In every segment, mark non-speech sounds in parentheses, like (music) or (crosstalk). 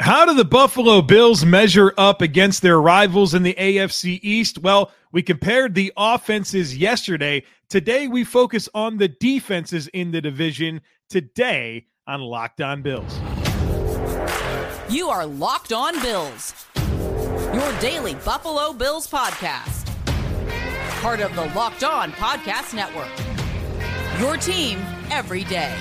How do the Buffalo Bills measure up against their rivals in the AFC East? Well, we compared the offenses yesterday. Today, we focus on the defenses in the division. Today on Locked On Bills. You are Locked On Bills, your daily Buffalo Bills podcast. Part of the Locked On Podcast Network. Your team every day.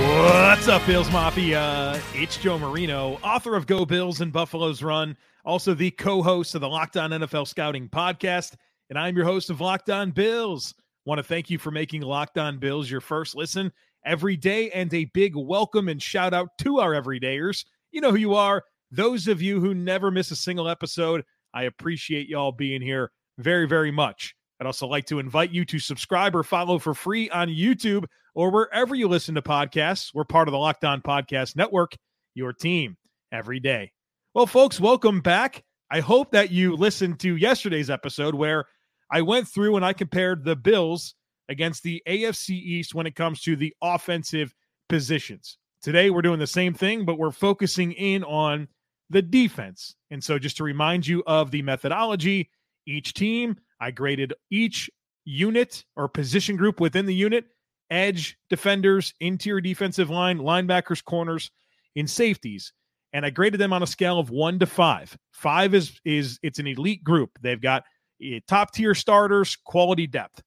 What's up, Bills Mafia? It's Joe Marino, author of Go Bills and Buffalo's Run, also the co host of the Locked On NFL Scouting podcast. And I'm your host of Locked On Bills. Want to thank you for making Locked On Bills your first listen every day and a big welcome and shout out to our everydayers. You know who you are. Those of you who never miss a single episode, I appreciate y'all being here very, very much. I'd also like to invite you to subscribe or follow for free on YouTube or wherever you listen to podcasts. We're part of the Locked On Podcast Network, your team every day. Well, folks, welcome back. I hope that you listened to yesterday's episode where I went through and I compared the Bills against the AFC East when it comes to the offensive positions. Today, we're doing the same thing, but we're focusing in on the defense. And so, just to remind you of the methodology, each team I graded each unit or position group within the unit edge, defenders, interior defensive line, linebackers, corners, in safeties. And I graded them on a scale of one to five. Five is is it's an elite group. They've got eh, top tier starters, quality depth.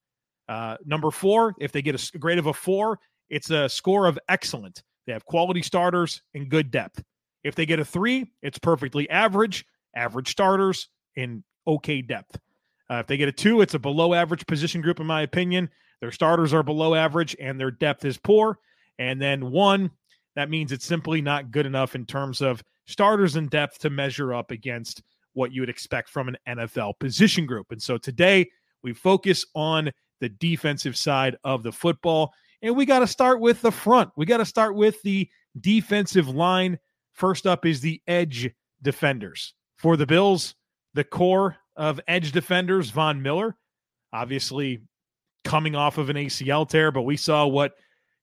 Uh, number four, if they get a grade of a four, it's a score of excellent. They have quality starters and good depth. If they get a three, it's perfectly average, average starters, and okay depth. Uh, if they get a two, it's a below average position group, in my opinion. Their starters are below average and their depth is poor. And then one, that means it's simply not good enough in terms of starters and depth to measure up against what you would expect from an NFL position group. And so today we focus on the defensive side of the football. And we got to start with the front. We got to start with the defensive line. First up is the edge defenders. For the Bills, the core of edge defenders, Von Miller, obviously coming off of an ACL tear, but we saw what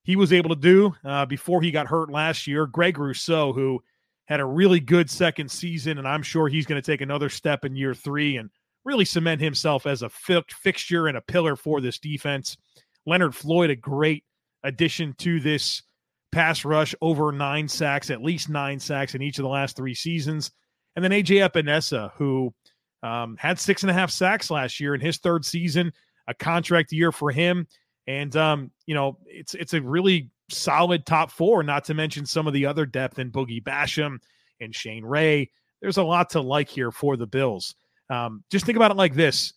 he was able to do uh, before he got hurt last year. Greg Rousseau, who had a really good second season, and I'm sure he's going to take another step in year three and really cement himself as a fi- fixture and a pillar for this defense. Leonard Floyd, a great addition to this pass rush, over nine sacks, at least nine sacks in each of the last three seasons. And then AJ Epenesa, who um, had six and a half sacks last year in his third season, a contract year for him. And um, you know, it's it's a really solid top four, not to mention some of the other depth in Boogie Basham and Shane Ray. There's a lot to like here for the Bills. Um, just think about it like this.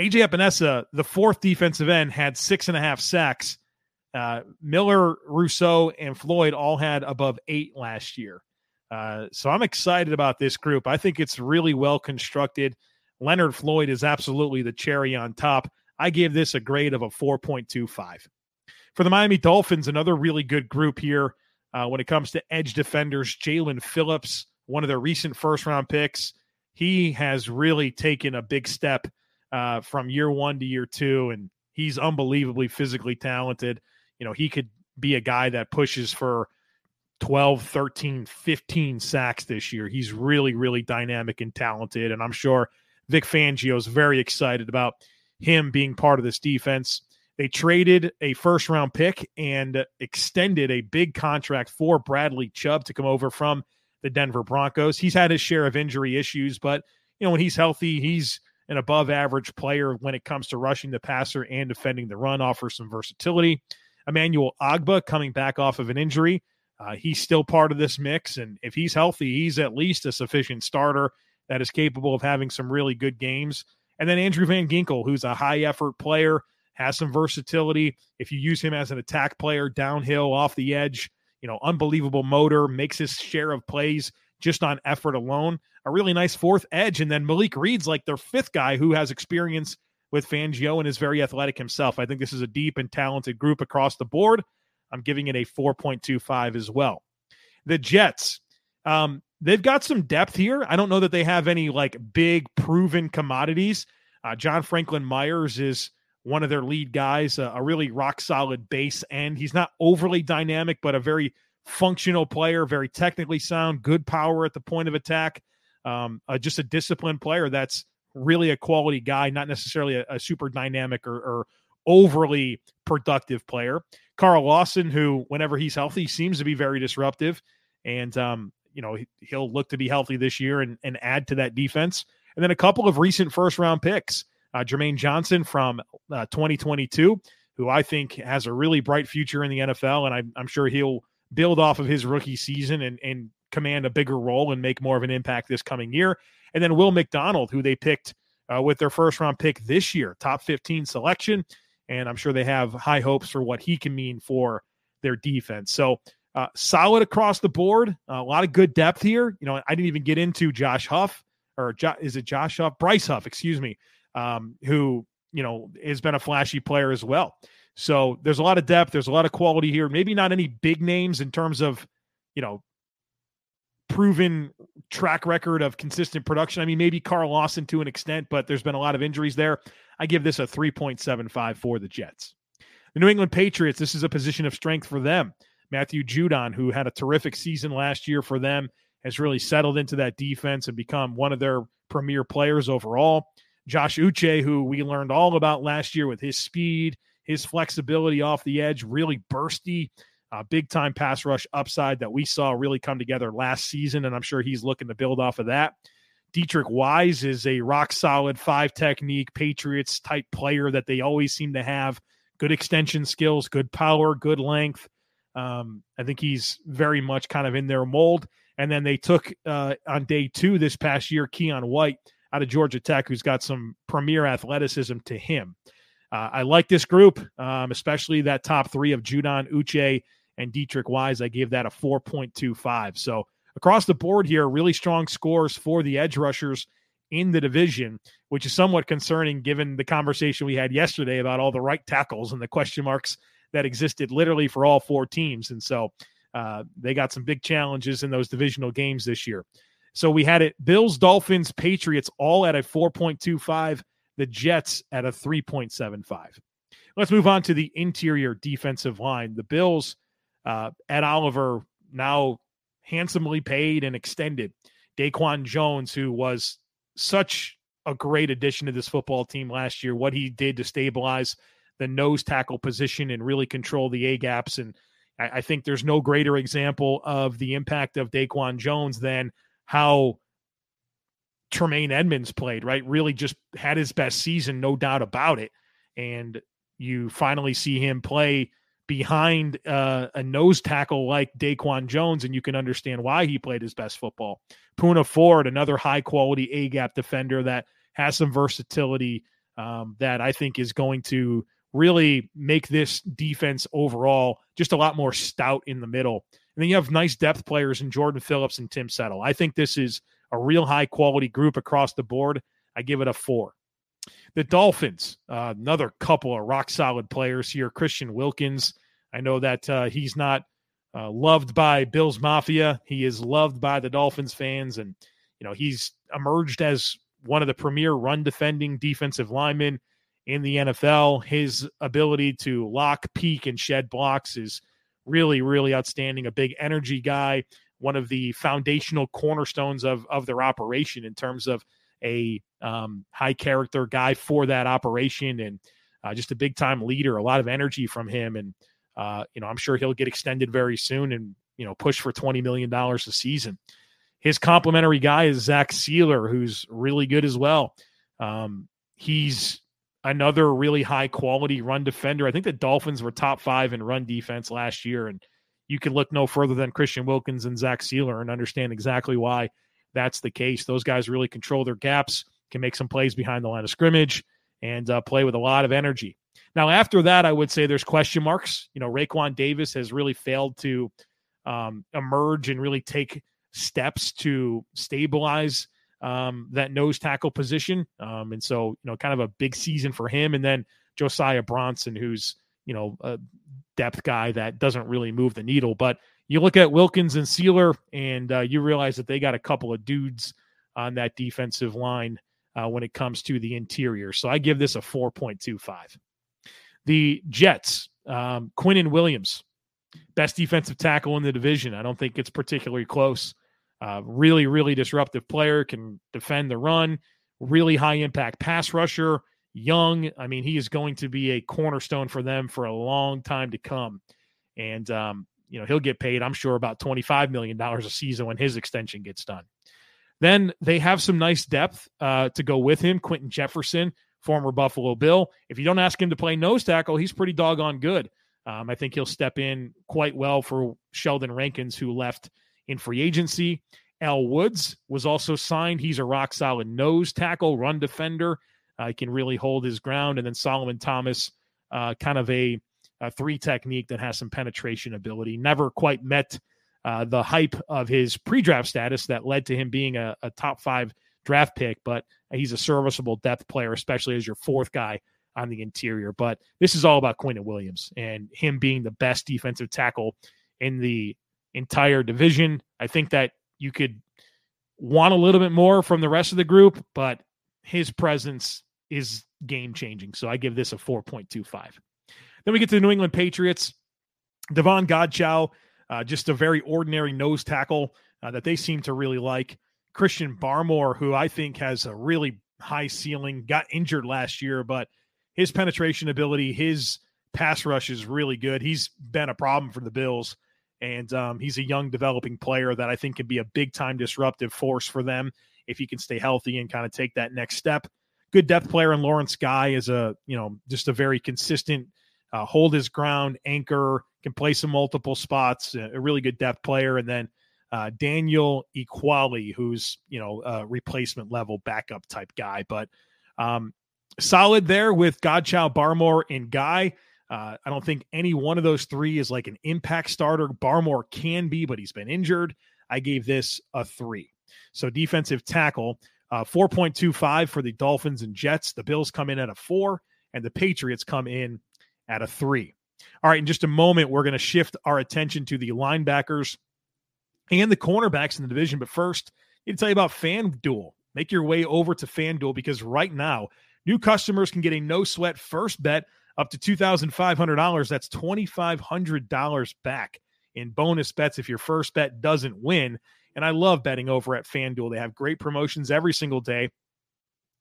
AJ Epenesa, the fourth defensive end, had six and a half sacks. Uh, Miller, Rousseau, and Floyd all had above eight last year. Uh, so I'm excited about this group. I think it's really well constructed. Leonard Floyd is absolutely the cherry on top. I give this a grade of a 4.25. For the Miami Dolphins, another really good group here uh, when it comes to edge defenders. Jaelan Phillips, one of their recent first round picks, he has really taken a big step uh, from year one to year two, and he's unbelievably physically talented. You know, he could be a guy that pushes for 12, 13, 15 sacks this year. He's really, really dynamic and talented. And I'm sure Vic Fangio is very excited about him being part of this defense. They traded a first round pick and extended a big contract for Bradley Chubb to come over from the Denver Broncos. He's had his share of injury issues, but you know, when he's healthy, he's an above average player when it comes to rushing the passer and defending the run, offers some versatility. Emmanuel Ogbah coming back off of an injury uh, he's still part of this mix, and if he's healthy, he's at least a sufficient starter that is capable of having some really good games. And then Andrew Van Ginkel, who's a high effort player, has some versatility. If you use him as an attack player downhill off the edge, you know, unbelievable motor, makes his share of plays just on effort alone. A really nice fourth edge. And then Malik Reed's like their fifth guy who has experience with Fangio and is very athletic himself. I think this is a deep and talented group across the board. I'm giving it a 4.25 as well. The Jets, um, they've got some depth here. I don't know that they have any like big proven commodities. Uh, John Franklin Myers is one of their lead guys, a, a really rock solid base end. He's not overly dynamic, but a very functional player, very technically sound, good power at the point of attack. Um, uh, just a disciplined player that's really a quality guy, not necessarily a, a super dynamic or, or, overly productive player. Carl Lawson, who whenever he's healthy, seems to be very disruptive, and um, you know he'll look to be healthy this year and, and add to that defense. And then a couple of recent first round picks, uh, Jermaine Johnson from uh, 2022, who I think has a really bright future in the NFL, and I'm, I'm sure he'll build off of his rookie season and, and command a bigger role and make more of an impact this coming year. And then Will McDonald, who they picked uh, with their first round pick this year, top 15 selection. And I'm sure they have high hopes for what he can mean for their defense. So uh, solid across the board. Uh, a lot of good depth here. You know, I didn't even get into Josh Huff or jo- is it Josh Huff? Bryce Huff, excuse me, um, who, you know, has been a flashy player as well. So there's a lot of depth. There's a lot of quality here. Maybe not any big names in terms of, you know, proven track record of consistent production. I mean, maybe Carl Lawson to an extent, but there's been a lot of injuries there. I give this a 3.75 for the Jets. The New England Patriots, this is a position of strength for them. Matthew Judon, who had a terrific season last year for them, has really settled into that defense and become one of their premier players overall. Josh Uche, who we learned all about last year with his speed, his flexibility off the edge, really bursty, uh, big time pass rush upside that we saw really come together last season. And I'm sure he's looking to build off of that. Deatrich Wise is a rock solid five technique Patriots type player that they always seem to have good extension skills, good power, good length. Um, I think he's very much kind of in their mold. And then they took uh, on day two this past year Keion White out of Georgia Tech, who's got some premier athleticism to him. Uh, I like this group, um, especially that top three of Judon, Uche, and Deatrich Wise. I gave that a 4.25. So across the board here, really strong scores for the edge rushers in the division, which is somewhat concerning given the conversation we had yesterday about all the right tackles and the question marks that existed literally for all four teams. And so uh, they got some big challenges in those divisional games this year. So we had it Bills, Dolphins, Patriots all at a 4.25, the Jets at a 3.75. Let's move on to the interior defensive line. The Bills uh, Ed Oliver now handsomely paid and extended. Daquan Jones, who was such a great addition to this football team last year, what he did to stabilize the nose tackle position and really control the A gaps. And I, I think there's no greater example of the impact of Daquan Jones than how Tremaine Edmunds played, right? Really just had his best season, no doubt about it. And you finally see him play behind uh, a nose tackle like Daquan Jones, and you can understand why he played his best football. Poona Ford, another high quality A gap defender that has some versatility um, that I think is going to really make this defense overall just a lot more stout in the middle. And then you have nice depth players in Jordan Phillips and Tim Settle. I think this is a real high quality group across the board. I give it a four. The Dolphins, uh, another couple of rock solid players here. Christian Wilkins. I know that uh, he's not uh, loved by Bills Mafia. He is loved by the Dolphins fans, and you know he's emerged as one of the premier run defending defensive linemen in the NFL. His ability to lock, peek, and shed blocks is really, really outstanding. A big energy guy, one of the foundational cornerstones of of their operation in terms of a um, high character guy for that operation and uh, just a big time leader. A lot of energy from him, and uh, you know I'm sure he'll get extended very soon and you know push for twenty million dollars a season. His complementary guy is Zach Sieler, who's really good as well. Um, he's another really high quality run defender. I think the Dolphins were top five in run defense last year, and you can look no further than Christian Wilkins and Zach Sieler and understand exactly why that's the case. Those guys really control their gaps, can make some plays behind the line of scrimmage, and uh, play with a lot of energy. Now, after that, I would say there's question marks. You know, Raekwon Davis has really failed to um, emerge and really take steps to stabilize um, that nose tackle position. Um, and so, you know, kind of a big season for him. And then Josiah Bronson, who's, you know, a depth guy that doesn't really move the needle. But you look at Wilkins and Sieler, and uh, you realize that they got a couple of dudes on that defensive line uh, when it comes to the interior. So I give this a 4.25. The Jets, um, and Williams, best defensive tackle in the division. I don't think it's particularly close. Uh, really, really disruptive player, can defend the run, really high impact pass rusher, young. I mean, he is going to be a cornerstone for them for a long time to come. And, um, you know, he'll get paid, I'm sure, about $25 million a season when his extension gets done. Then they have some nice depth uh, to go with him. Quinton Jefferson, former Buffalo Bill. If you don't ask him to play nose tackle, he's pretty doggone good. Um, I think he'll step in quite well for Sheldon Rankins, who left in free agency. Al Woods was also signed. He's a rock solid nose tackle, run defender. Uh, he can really hold his ground. And then Solomon Thomas, uh, kind of a, a, three technique that has some penetration ability. Never quite met uh, the hype of his pre draft status that led to him being a, a top five draft pick, but he's a serviceable depth player, especially as your fourth guy on the interior. But this is all about Quinnen Williams and him being the best defensive tackle in the entire division. I think that you could want a little bit more from the rest of the group, but his presence is game changing. So I give this a 4.25. Then we get to the New England Patriots. Davon Godchaux, uh, just a very ordinary nose tackle uh, that they seem to really like. Christian Barmore, who I think has a really high ceiling, got injured last year, but his penetration ability, his pass rush is really good. He's been a problem for the Bills and um, he's a young developing player that I think can be a big time disruptive force for them if he can stay healthy and kind of take that next step. Good depth player in Lawrence Guy is a you know just a very consistent, uh, hold his ground anchor, can play some multiple spots, a really good depth player, and then uh, Daniel Ekuale, who's you know a replacement level backup type guy, but um, solid there with Godchaux, Barmore, and Guy. Uh, I don't think any one of those three is like an impact starter. Barmore can be, but he's been injured. I gave this a three. So defensive tackle, uh, 4.25 for the Dolphins and Jets. The Bills come in at a four, and the Patriots come in at a three. All right, in just a moment, we're going to shift our attention to the linebackers and the cornerbacks in the division. But first, I need to tell you about FanDuel. Make your way over to FanDuel because right now, new customers can get a no sweat first bet up to $2,500. That's $2,500 back in bonus bets if your first bet doesn't win. And I love betting over at FanDuel. They have great promotions every single day.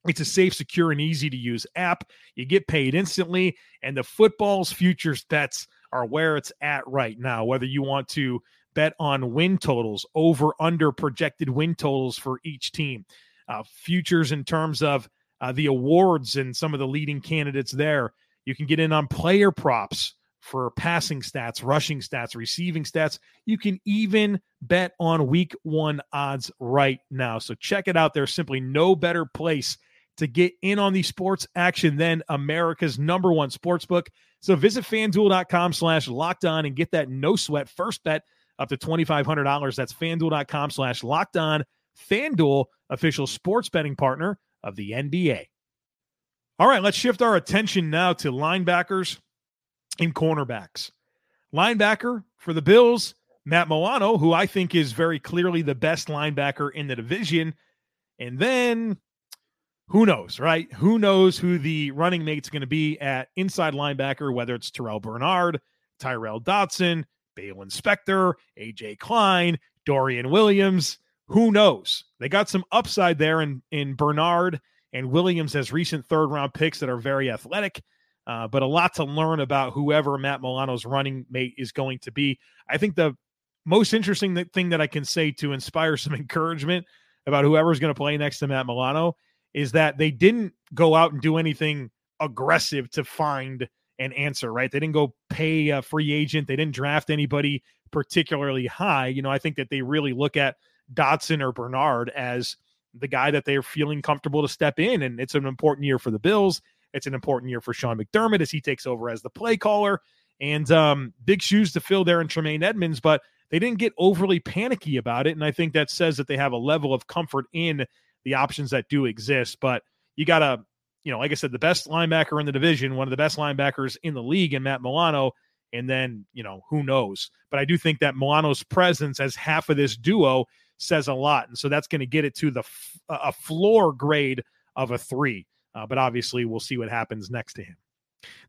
It's a safe, secure, and easy to use app. You get paid instantly, and the football's futures bets are where it's at right now. Whether you want to bet on win totals, over under projected win totals for each team, uh, futures in terms of uh, the awards and some of the leading candidates there. You can get in on player props for passing stats, rushing stats, receiving stats. You can even bet on week one odds right now. So check it out. There's simply no better place to get in on the sports action then America's number one sports book. So visit fanduel.com slash locked on and get that no sweat first bet up to $2,500. That's fanduel.com slash locked on. FanDuel, official sports betting partner of the NBA. All right, let's shift our attention now to linebackers and cornerbacks. Linebacker for the Bills, Matt Milano, who I think is very clearly the best linebacker in the division. And then who knows, right? Who knows who the running mate's going to be at inside linebacker, whether it's Terrel Bernard, Tyrel Dodson, Baylon Spector, AJ Klein, Dorian Williams. Who knows? They got some upside there in, in Bernard and Williams has recent third round picks that are very athletic, uh, but a lot to learn about whoever Matt Milano's running mate is going to be. I think the most interesting thing that I can say to inspire (laughs) some encouragement about whoever's going to play next to Matt Milano is that they didn't go out and do anything aggressive to find an answer, right? They didn't go pay a free agent, they didn't draft anybody particularly high. You know, I think that they really look at Dodson or Bernard as the guy that they're feeling comfortable to step in. And it's an important year for the Bills. It's an important year for Sean McDermott as he takes over as the play caller. And um, big shoes to fill there in Tremaine Edmunds, but they didn't get overly panicky about it. And I think that says that they have a level of comfort in the options that do exist. But you got to, you know, like I said, the best linebacker in the division, one of the best linebackers in the league, and Matt Milano. And then, you know, who knows? But I do think that Milano's presence as half of this duo says a lot. And so that's going to get it to the f- a floor grade of a three. Uh, but obviously, we'll see what happens next to him.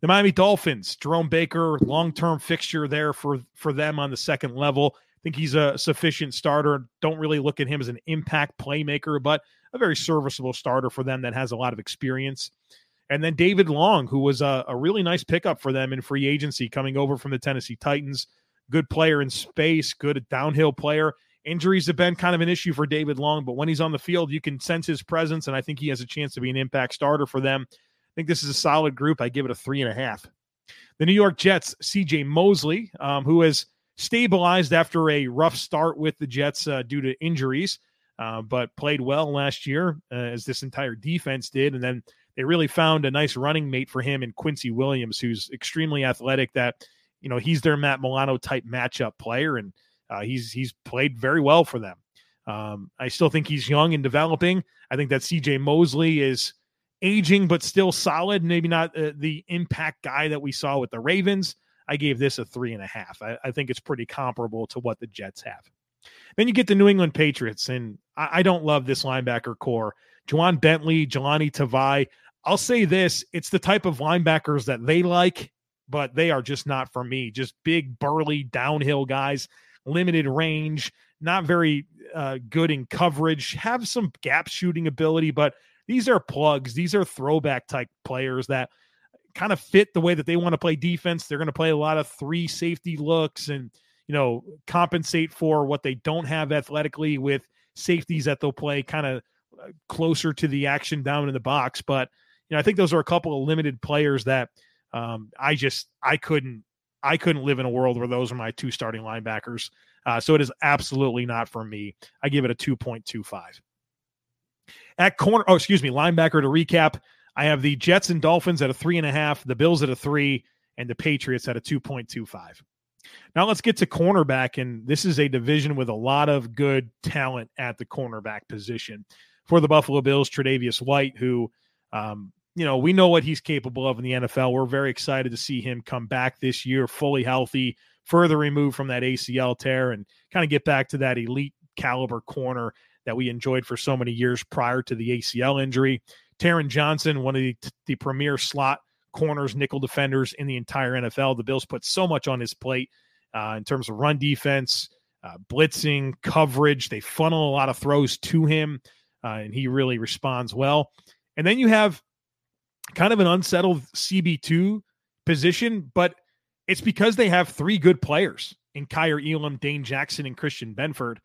The Miami Dolphins, Jerome Baker, long-term fixture there for for them on the second level. I think he's a sufficient starter. Don't really look at him as an impact playmaker, but a very serviceable starter for them that has a lot of experience. And then David Long, who was a, a really nice pickup for them in free agency coming over from the Tennessee Titans. Good player in space, good downhill player. Injuries have been kind of an issue for David Long, but when he's on the field, you can sense his presence, and I think he has a chance to be an impact starter for them. I think this is a solid group. I give it a three and a half. The New York Jets, CJ Mosley, um, who has stabilized after a rough start with the Jets uh, due to injuries, uh, but played well last year, uh, as this entire defense did. And then they really found a nice running mate for him in Quincy Williams, who's extremely athletic. That you know he's their Matt Milano type matchup player, and uh, he's he's played very well for them. Um, I still think he's young and developing. I think that C.J. Mosley is aging but still solid. Maybe not uh, the impact guy that we saw with the Ravens. I gave this a three and a half. I, I, think it's pretty comparable to what the Jets have. Then you get the New England Patriots, and I, I don't love this linebacker core. Ja'Whaun Bentley, Jahlani Tavai. I'll say this it's the type of linebackers that they like, but they are just not for me. Just big, burly, downhill guys, limited range, not very uh, good in coverage, have some gap shooting ability, but these are plugs. These are throwback type players that kind of fit the way that they want to play defense. They're going to play a lot of three safety looks and, you know, compensate for what they don't have athletically with safeties that they'll play kind of uh, closer to the action down in the box. But, you know, I think those are a couple of limited players that um, I just I couldn't I couldn't live in a world where those are my two starting linebackers. Uh, so it is absolutely not for me. I give it a two point two five. At corner, oh excuse me, linebacker to recap. I have the Jets and Dolphins at a three and a half, the Bills at a three, and the Patriots at a two point two five. Now let's get to cornerback, and this is a division with a lot of good talent at the cornerback position for the Buffalo Bills. Tre'Davious White, who um, you know, we know what he's capable of in the NFL. We're very excited to see him come back this year, fully healthy, further removed from that ACL tear, and kind of get back to that elite caliber corner that we enjoyed for so many years prior to the ACL injury. Taron Johnson, one of the, the premier slot corners, nickel defenders in the entire NFL. The Bills put so much on his plate uh, in terms of run defense, uh, blitzing, coverage. They funnel a lot of throws to him, uh, and he really responds well. And then you have kind of an unsettled CB2 position, but it's because they have three good players in Kaiir Elam, Dane Jackson, and Christian Benford.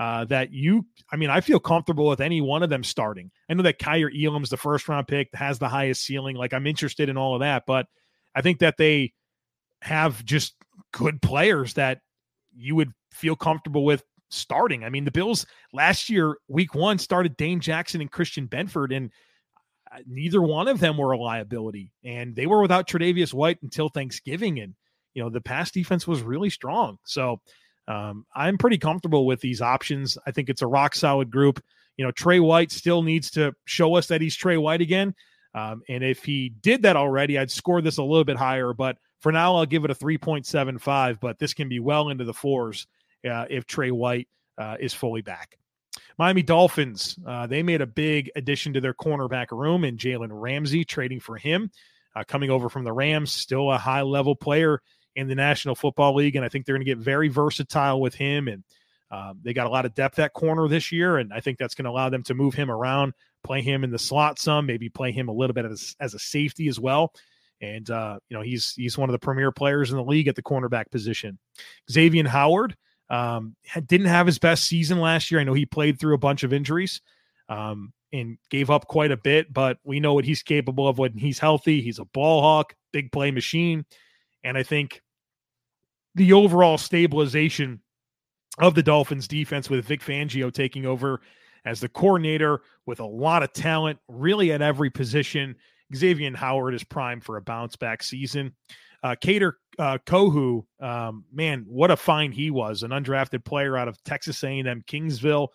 Uh, that you, I mean, I feel comfortable with any one of them starting. I know that Kaiir Elam's the first round pick, has the highest ceiling. Like I'm interested in all of that, but I think that they have just good players that you would feel comfortable with starting. I mean, the Bills last year, week one, started Dane Jackson and Christian Benford, and neither one of them were a liability, and they were without Tre'Davious White until Thanksgiving, and you know the pass defense was really strong. So um, I'm pretty comfortable with these options. I think it's a rock solid group. You know, Trey White still needs to show us that he's Trey White again. Um, and if he did that already, I'd score this a little bit higher. But for now, I'll give it a 3.75. But this can be well into the fours uh, if Trey White uh, is fully back. Miami Dolphins, uh, they made a big addition to their cornerback room in Jalen Ramsey, trading for him. Uh, coming over from the Rams, still a high level player in the National Football League. And I think they're going to get very versatile with him. And um, they got a lot of depth at corner this year. And I think that's going to allow them to move him around, play him in the slot some, maybe play him a little bit as, as a safety as well. And, uh, you know, he's, he's one of the premier players in the league at the cornerback position. Xavien Howard, um, didn't have his best season last year. I know he played through a bunch of injuries um, and gave up quite a bit, but we know what he's capable of when he's healthy. He's a ball hawk, big play machine. And I think the overall stabilization of the Dolphins defense with Vic Fangio taking over as the coordinator with a lot of talent, really at every position. Xavien Howard is primed for a bounce back season. Uh, Kader uh, Kohou, um, man, what a find he was! An undrafted player out of Texas A&M Kingsville,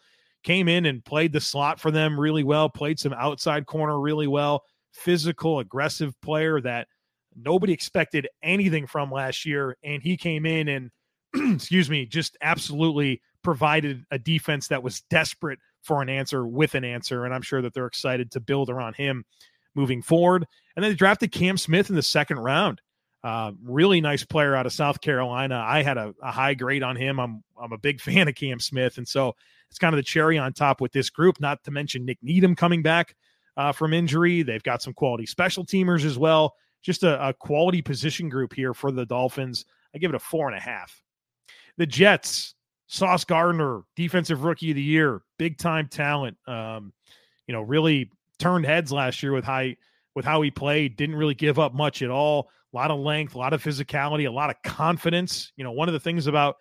came in and played the slot for them really well. Played some outside corner really well. Physical, aggressive player that nobody expected anything from last year, and he came in and, (clears throat) excuse me, just absolutely provided a defense that was desperate for an answer with an answer, and I'm sure that they're excited to build around him moving forward. And then they drafted Cam Smith in the second round. Uh, really nice player out of South Carolina. I had a, a, high grade on him. I'm I'm a big (laughs) fan of Cam Smith, and so it's kind of the cherry on top with this group. Not to mention Nik Needham coming back uh, from injury. They've got some quality special teamers as well. Just a, a quality position group here for the Dolphins. I give it a four and a half. The Jets, Sauce Gardner, defensive rookie of the year, big time talent. Um, you know, really turned heads last year with high with how he played. Didn't really give up much at all. A lot of length, a lot of physicality, a lot of confidence. You know, one of the things about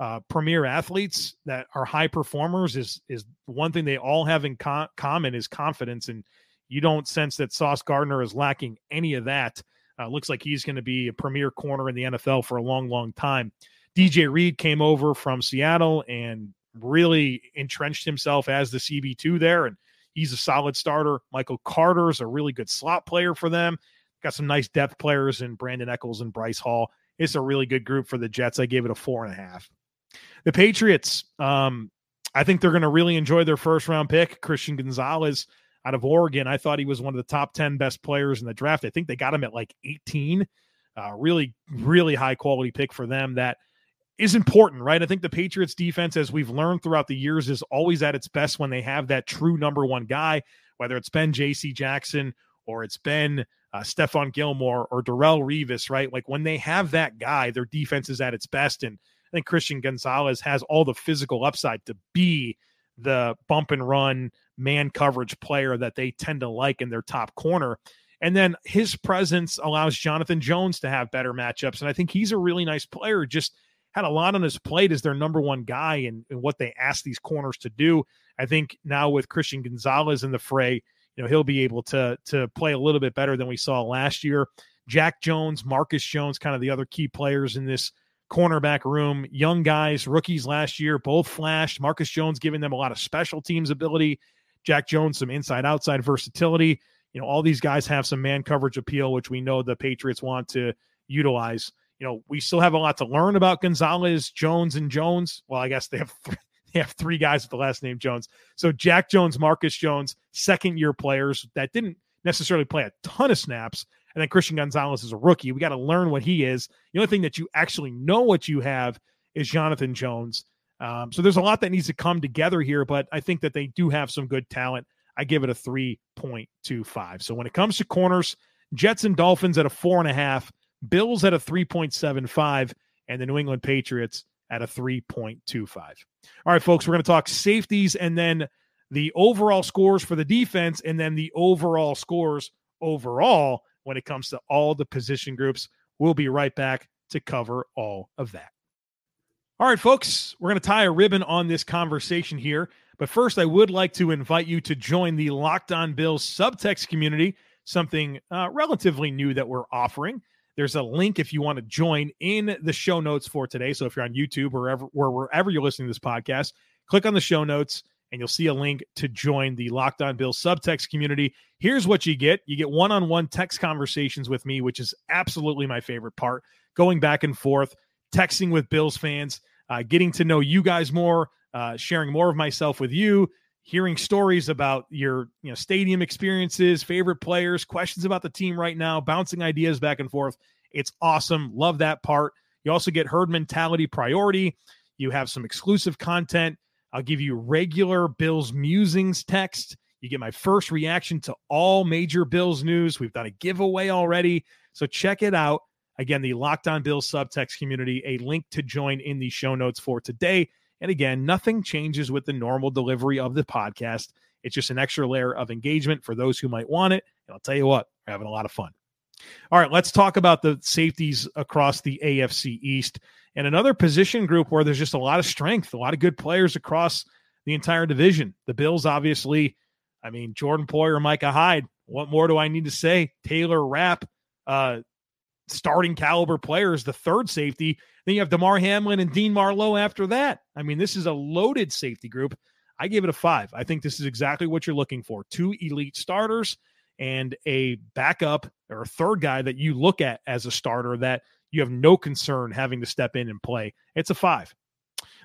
uh, premier athletes that are high performers is is one thing they all have in co- common is confidence, and you don't sense that Sauce Gardner is lacking any of that. Uh, looks like he's going to be a premier corner in the NFL for a long, long time. DJ Reed came over from Seattle and really entrenched himself as the CB2 there, and he's a solid starter. Michael Carter is a really good slot player for them. Got some nice depth players in Brandon Echols and Bryce Hall. It's a really good group for the Jets. I gave it a four and a half. The Patriots, um, I think they're going to really enjoy their first round pick, Christian Gonzalez out of Oregon. I thought he was one of the top 10 best players in the draft. I think they got him at like 18. Uh, really, really high quality pick for them that is important, right? I think the Patriots defense, as we've learned throughout the years, is always at its best when they have that true number one guy, whether it's been JC Jackson or it's been uh, Stephon Gilmore or Darrelle Revis, right? Like when they have that guy, their defense is at its best. And I think Christian Gonzalez has all the physical upside to be the bump and run man coverage player that they tend to like in their top corner. And then his presence allows Jonathan Jones to have better matchups. And I think he's a really nice player, just had a lot on his plate as their number one guy and, what they ask these corners to do. I think now with Christian Gonzalez in the fray, you know, he'll be able to to play a little bit better than we saw last year. Jack Jones, Marcus Jones, kind of the other key players in this cornerback room. Young guys, rookies last year, both flashed. Marcus Jones giving them a lot of special teams ability. Jack Jones, some inside outside versatility. You know, all these guys have some man coverage appeal, which we know the Patriots want to utilize. You know, we still have a lot to learn about Gonzalez, Jones, and Jones. Well, I guess they have th- (laughs) they have three guys with the last name Jones. So Jack Jones, Marcus Jones, second year players that didn't necessarily play a ton of snaps. And then Christian Gonzalez is a rookie. We got to learn what he is. The only thing that you actually know what you have is Jonathan Jones. Um, so there's a lot that needs to come together here, but I think that they do have some good talent. I give it a 3.25. So when it comes to corners, Jets and Dolphins at a four and a half, Bills at a 3.75, and the New England Patriots at a 3.25. All right, folks, we're going to talk safeties and then the overall scores for the defense and then the overall scores overall when it comes to all the position groups. We'll be right back to cover all of that. All right, folks, we're going to tie a ribbon on this conversation here. But first, I would like to invite you to join the Locked On Bills subtext community, something uh, relatively new that we're offering. There's a link if you want to join in the show notes for today. So if you're on YouTube or wherever, or wherever you're listening to this podcast, click on the show notes and you'll see a link to join the Locked On Bills subtext community. Here's what you get you get one on one text conversations with me, which is absolutely my favorite part, going back and forth texting with Bills fans, uh, getting to know you guys more, uh, sharing more of myself with you, hearing stories about your you know stadium experiences, favorite players, questions about the team right now, bouncing ideas back and forth. It's awesome. Love that part. You also get herd mentality priority. You have some exclusive content. I'll give you regular Bills musings text. You get my first reaction to all major Bills news. We've done a giveaway already. So check it out. Again, the Locked On Bills subtext community, a link to join in the show notes for today. And again, nothing changes with the normal delivery of the podcast. It's just an extra layer of engagement for those who might want it. And I'll tell you what, we're having a lot of fun. All right, let's talk about the safeties across the AFC East and another position group where there's just a lot of strength, a lot of good players across the entire division. The Bills, obviously, I mean, Jordan Poyer, Micah Hyde. What more do I need to say? Taylor Rapp, uh, starting caliber players, the third safety. Then you have Damar Hamlin and Dean Marlowe after that. I mean, this is a loaded safety group. I give it a five. I think this is exactly what you're looking for two elite starters and a backup or a third guy that you look at as a starter that you have no concern having to step in and play. It's a five.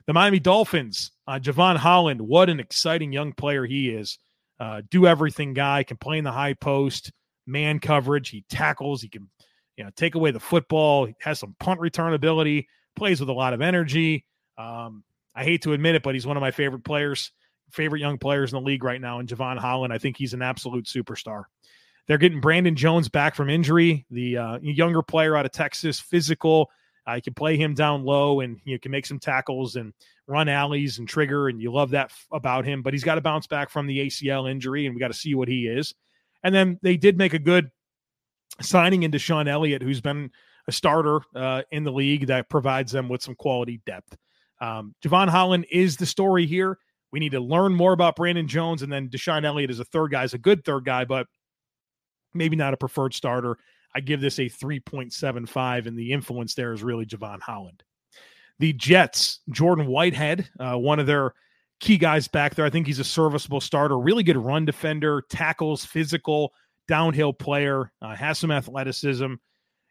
The Miami Dolphins, uh, Jevon Holland, what an exciting young player he is. Uh, do everything guy, can play in the high post, man coverage. He tackles. He can, you know, take away the football. He has some punt return ability. Plays with a lot of energy. Um, I hate to admit it, but he's one of my favorite players, favorite young players in the league right now. And Jevon Holland, I think he's an absolute superstar. They're getting Brandon Jones back from injury, the uh, younger player out of Texas, physical. Uh, can play him down low and you can make some tackles and run alleys and trigger, and you love that f- about him. But he's got to bounce back from the ACL injury, and we got to see what he is. And then they did make a good signing in DeShon Elliott, who's been a starter uh, in the league that provides them with some quality depth. Um, Jevon Holland is the story here. We need to learn more about Brandon Jones, and then DeShon Elliott is a third guy, is a good third guy, but maybe not a preferred starter. I give this a 3.75, and the influence there is really Jevon Holland. The Jets, Jordan Whitehead, uh, one of their key guys back there. I think he's a serviceable starter, really good run defender, tackles, physical, downhill player, uh, has some athleticism.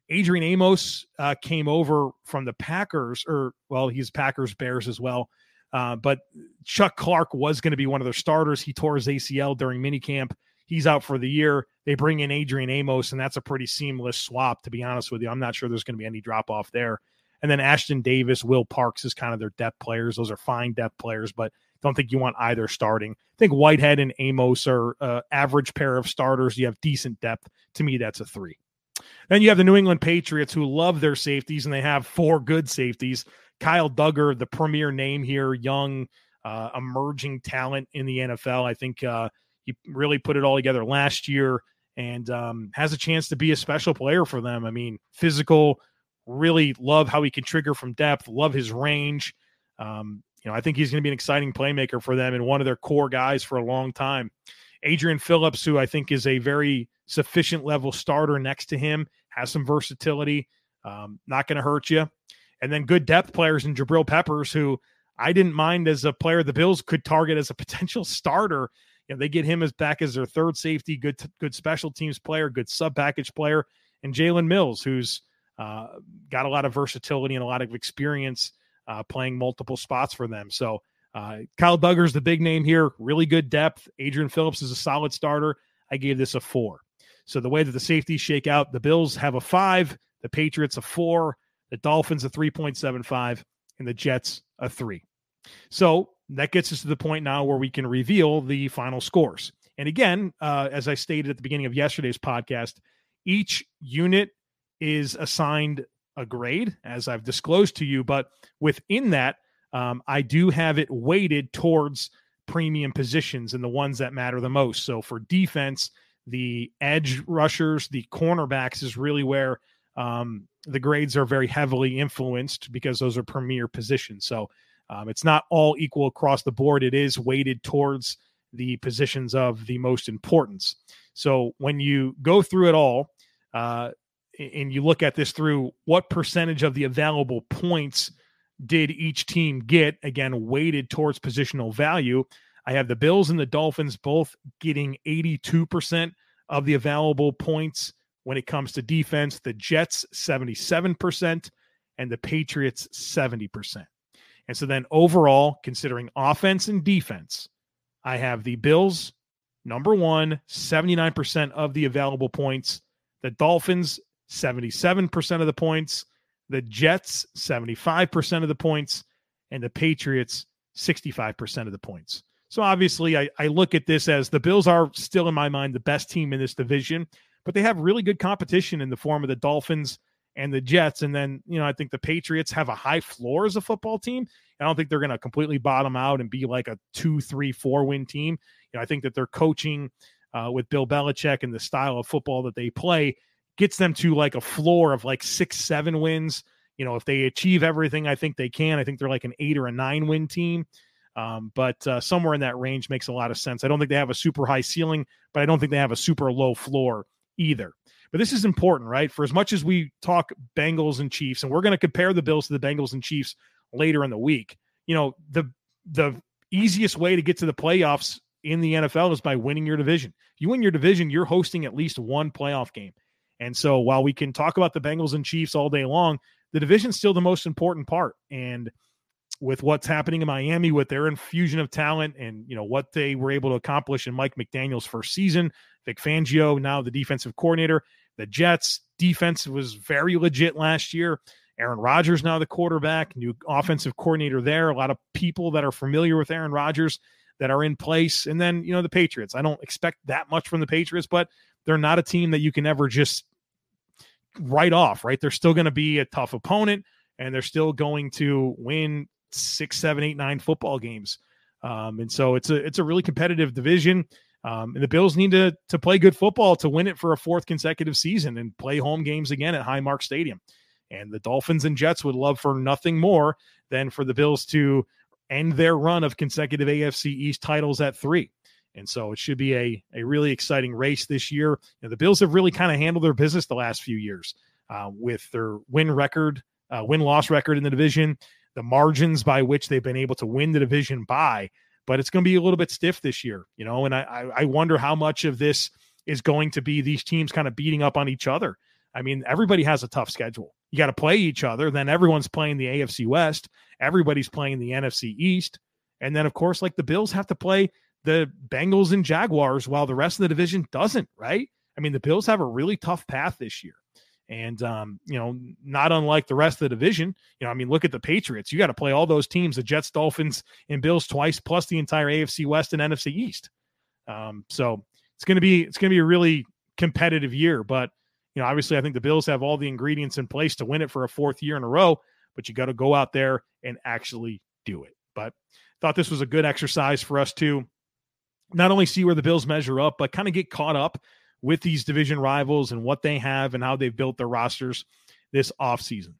Adrian Amos uh, came over from the Packers, or well, he's Packers Bears as well. Uh, but Chuck Clark was going to be one of their starters. He tore his ACL during minicamp. He's out for the year. They bring in Adrian Amos, and that's a pretty seamless swap, to be honest with you. I'm not sure there's going to be any drop off there. And then Ashtyn Davis, Will Parks is kind of their depth players. Those are fine depth players, but don't think you want either starting. I think Whitehead and Amos are uh, average pair of starters. You have decent depth. To me, that's a three. Then you have the New England Patriots who love their safeties, and they have four good safeties. Kyle Dugger, the premier name here, young, uh, emerging talent in the NFL. I think uh, he really put it all together last year and um, has a chance to be a special player for them. I mean, physical, really love how he can trigger from depth, love his range. Um, you know, I think he's going to be an exciting playmaker for them and one of their core guys for a long time. Adrian Phillips, who I think is a very sufficient level starter next to him, has some versatility, um, not going to hurt you. And then good depth players in Jabril Peppers, who I didn't mind as a player the Bills could target as a potential (laughs) starter you know, they get him as back as their third safety, good good special teams player, good sub package player, and Jalen Mills, who's uh, got a lot of versatility and a lot of experience uh, playing multiple spots for them. So uh, Kyle Dugger's the big name here, really good depth. Adrian Phillips is a solid starter. I gave this a four. So the way that the safeties shake out, the Bills have a five, the Patriots a four, the Dolphins a 3.75, and the Jets a three. So that gets us to the point now where we can reveal the final scores. And again, uh, as I stated at the beginning of yesterday's podcast, each unit is assigned a grade, as I've disclosed to you. But within that, um, I do have it weighted towards premium positions and the ones that matter the most. So for defense, the edge rushers, the cornerbacks is really where um, the grades are very heavily influenced because those are premier positions. So um, it's not all equal across the board. It is weighted towards the positions of the most importance. So when you go through it all, uh, and you look at this through what percentage of the available points did each team get, again, weighted towards positional value. I have the Bills and the Dolphins both getting 82% of the available points when it comes to defense, the Jets 77%, and the Patriots 70%. And so then overall, considering offense and defense, I have the Bills number one, 79% of the available points, the Dolphins, 77% of the points, the Jets, 75% of the points, and the Patriots, 65% of the points. So obviously, I, I look at this as the Bills are still, in my mind, the best team in this division, but they have really good competition in the form of the Dolphins and the Jets. And then, you know, I think the Patriots have a high floor as a football team. I don't think they're going to completely bottom out and be like a two, three, four win team. You know, I think that their coaching uh, with Bill Belichick and the style of football that they play gets them to like a floor of like six, seven wins. You know, if they achieve everything I think they can, I think they're like an eight or a nine win team. Um, but uh, somewhere in that range makes a lot of sense. I don't think they have a super high ceiling, but I don't think they have a super low floor either. But this is important, right? For as much as we talk Bengals and Chiefs, and we're going to compare the Bills to the Bengals and Chiefs later in the week, you know, the the easiest way to get to the playoffs in the NFL is by winning your division. You win your division, you're hosting at least one playoff game. And so while we can talk about the Bengals and Chiefs all day long, the division's still the most important part. And with what's happening in Miami with their infusion of talent and you know what they were able to accomplish in Mike McDaniel's first season, Vic Fangio, now the defensive coordinator. The Jets defense was very legit last year. Aaron Rodgers now the quarterback, new offensive coordinator there. A lot of people that are familiar with Aaron Rodgers that are in place. And then, you know, the Patriots. I don't expect that much from the Patriots, but they're not a team that you can ever just write off, right? They're still going to be a tough opponent and they're still going to win six, seven, eight, nine football games. Um, and so it's a it's a really competitive division. Um, and the Bills need to to play good football to win it for a fourth consecutive season and play home games again at Highmark Stadium. And the Dolphins and Jets would love for nothing more than for the Bills to end their run of consecutive AFC East titles at three. And so it should be a, a really exciting race this year. You know, the Bills have really kind of handled their business the last few years uh, with their win record, uh, win loss record in the division, the margins by which they've been able to win the division by. But it's going to be a little bit stiff this year, you know, and I, I wonder how much of this is going to be these teams kind of beating up on each other. I mean, everybody has a tough schedule. You got to play each other. Then everyone's playing the AFC West. Everybody's playing the NFC East. And then, of course, like the Bills have to play the Bengals and Jaguars while the rest of the division doesn't, right? I mean, the Bills have a really tough path this year. And, um, you know, not unlike the rest of the division, you know, I mean, look at the Patriots. You got to play all those teams, the Jets, Dolphins, and Bills twice, plus the entire AFC West and NFC East. Um, so it's going to be, it's going to be a really competitive year. But, you know, obviously, I think the Bills have all the ingredients in place to win it for a fourth year in a row, but you got to go out there and actually do it. But thought this was a good exercise for us to not only see where the Bills measure up, but kind of get caught up with these division rivals and what they have and how they've built their rosters this offseason.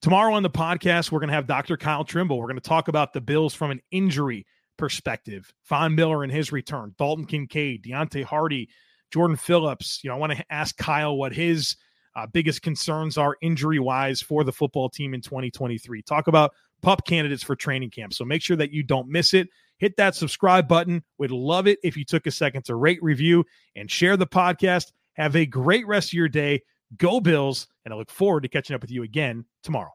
Tomorrow on the podcast, we're going to have Dr. Kyle Trimble. We're going to talk about the Bills from an injury perspective. Von Miller and his return, Dalton Kincaid, Deonte Harty, Jordan Phillips. You know, I want to ask Kyle what his uh, biggest concerns are injury wise for the football team in 2023. Talk about pup candidates for training camp. So make sure that you don't miss it. Hit that subscribe button. We'd love it if you took a second to rate, review, and share the podcast. Have a great rest of your day. Go Bills. And I look forward to catching up with you again tomorrow.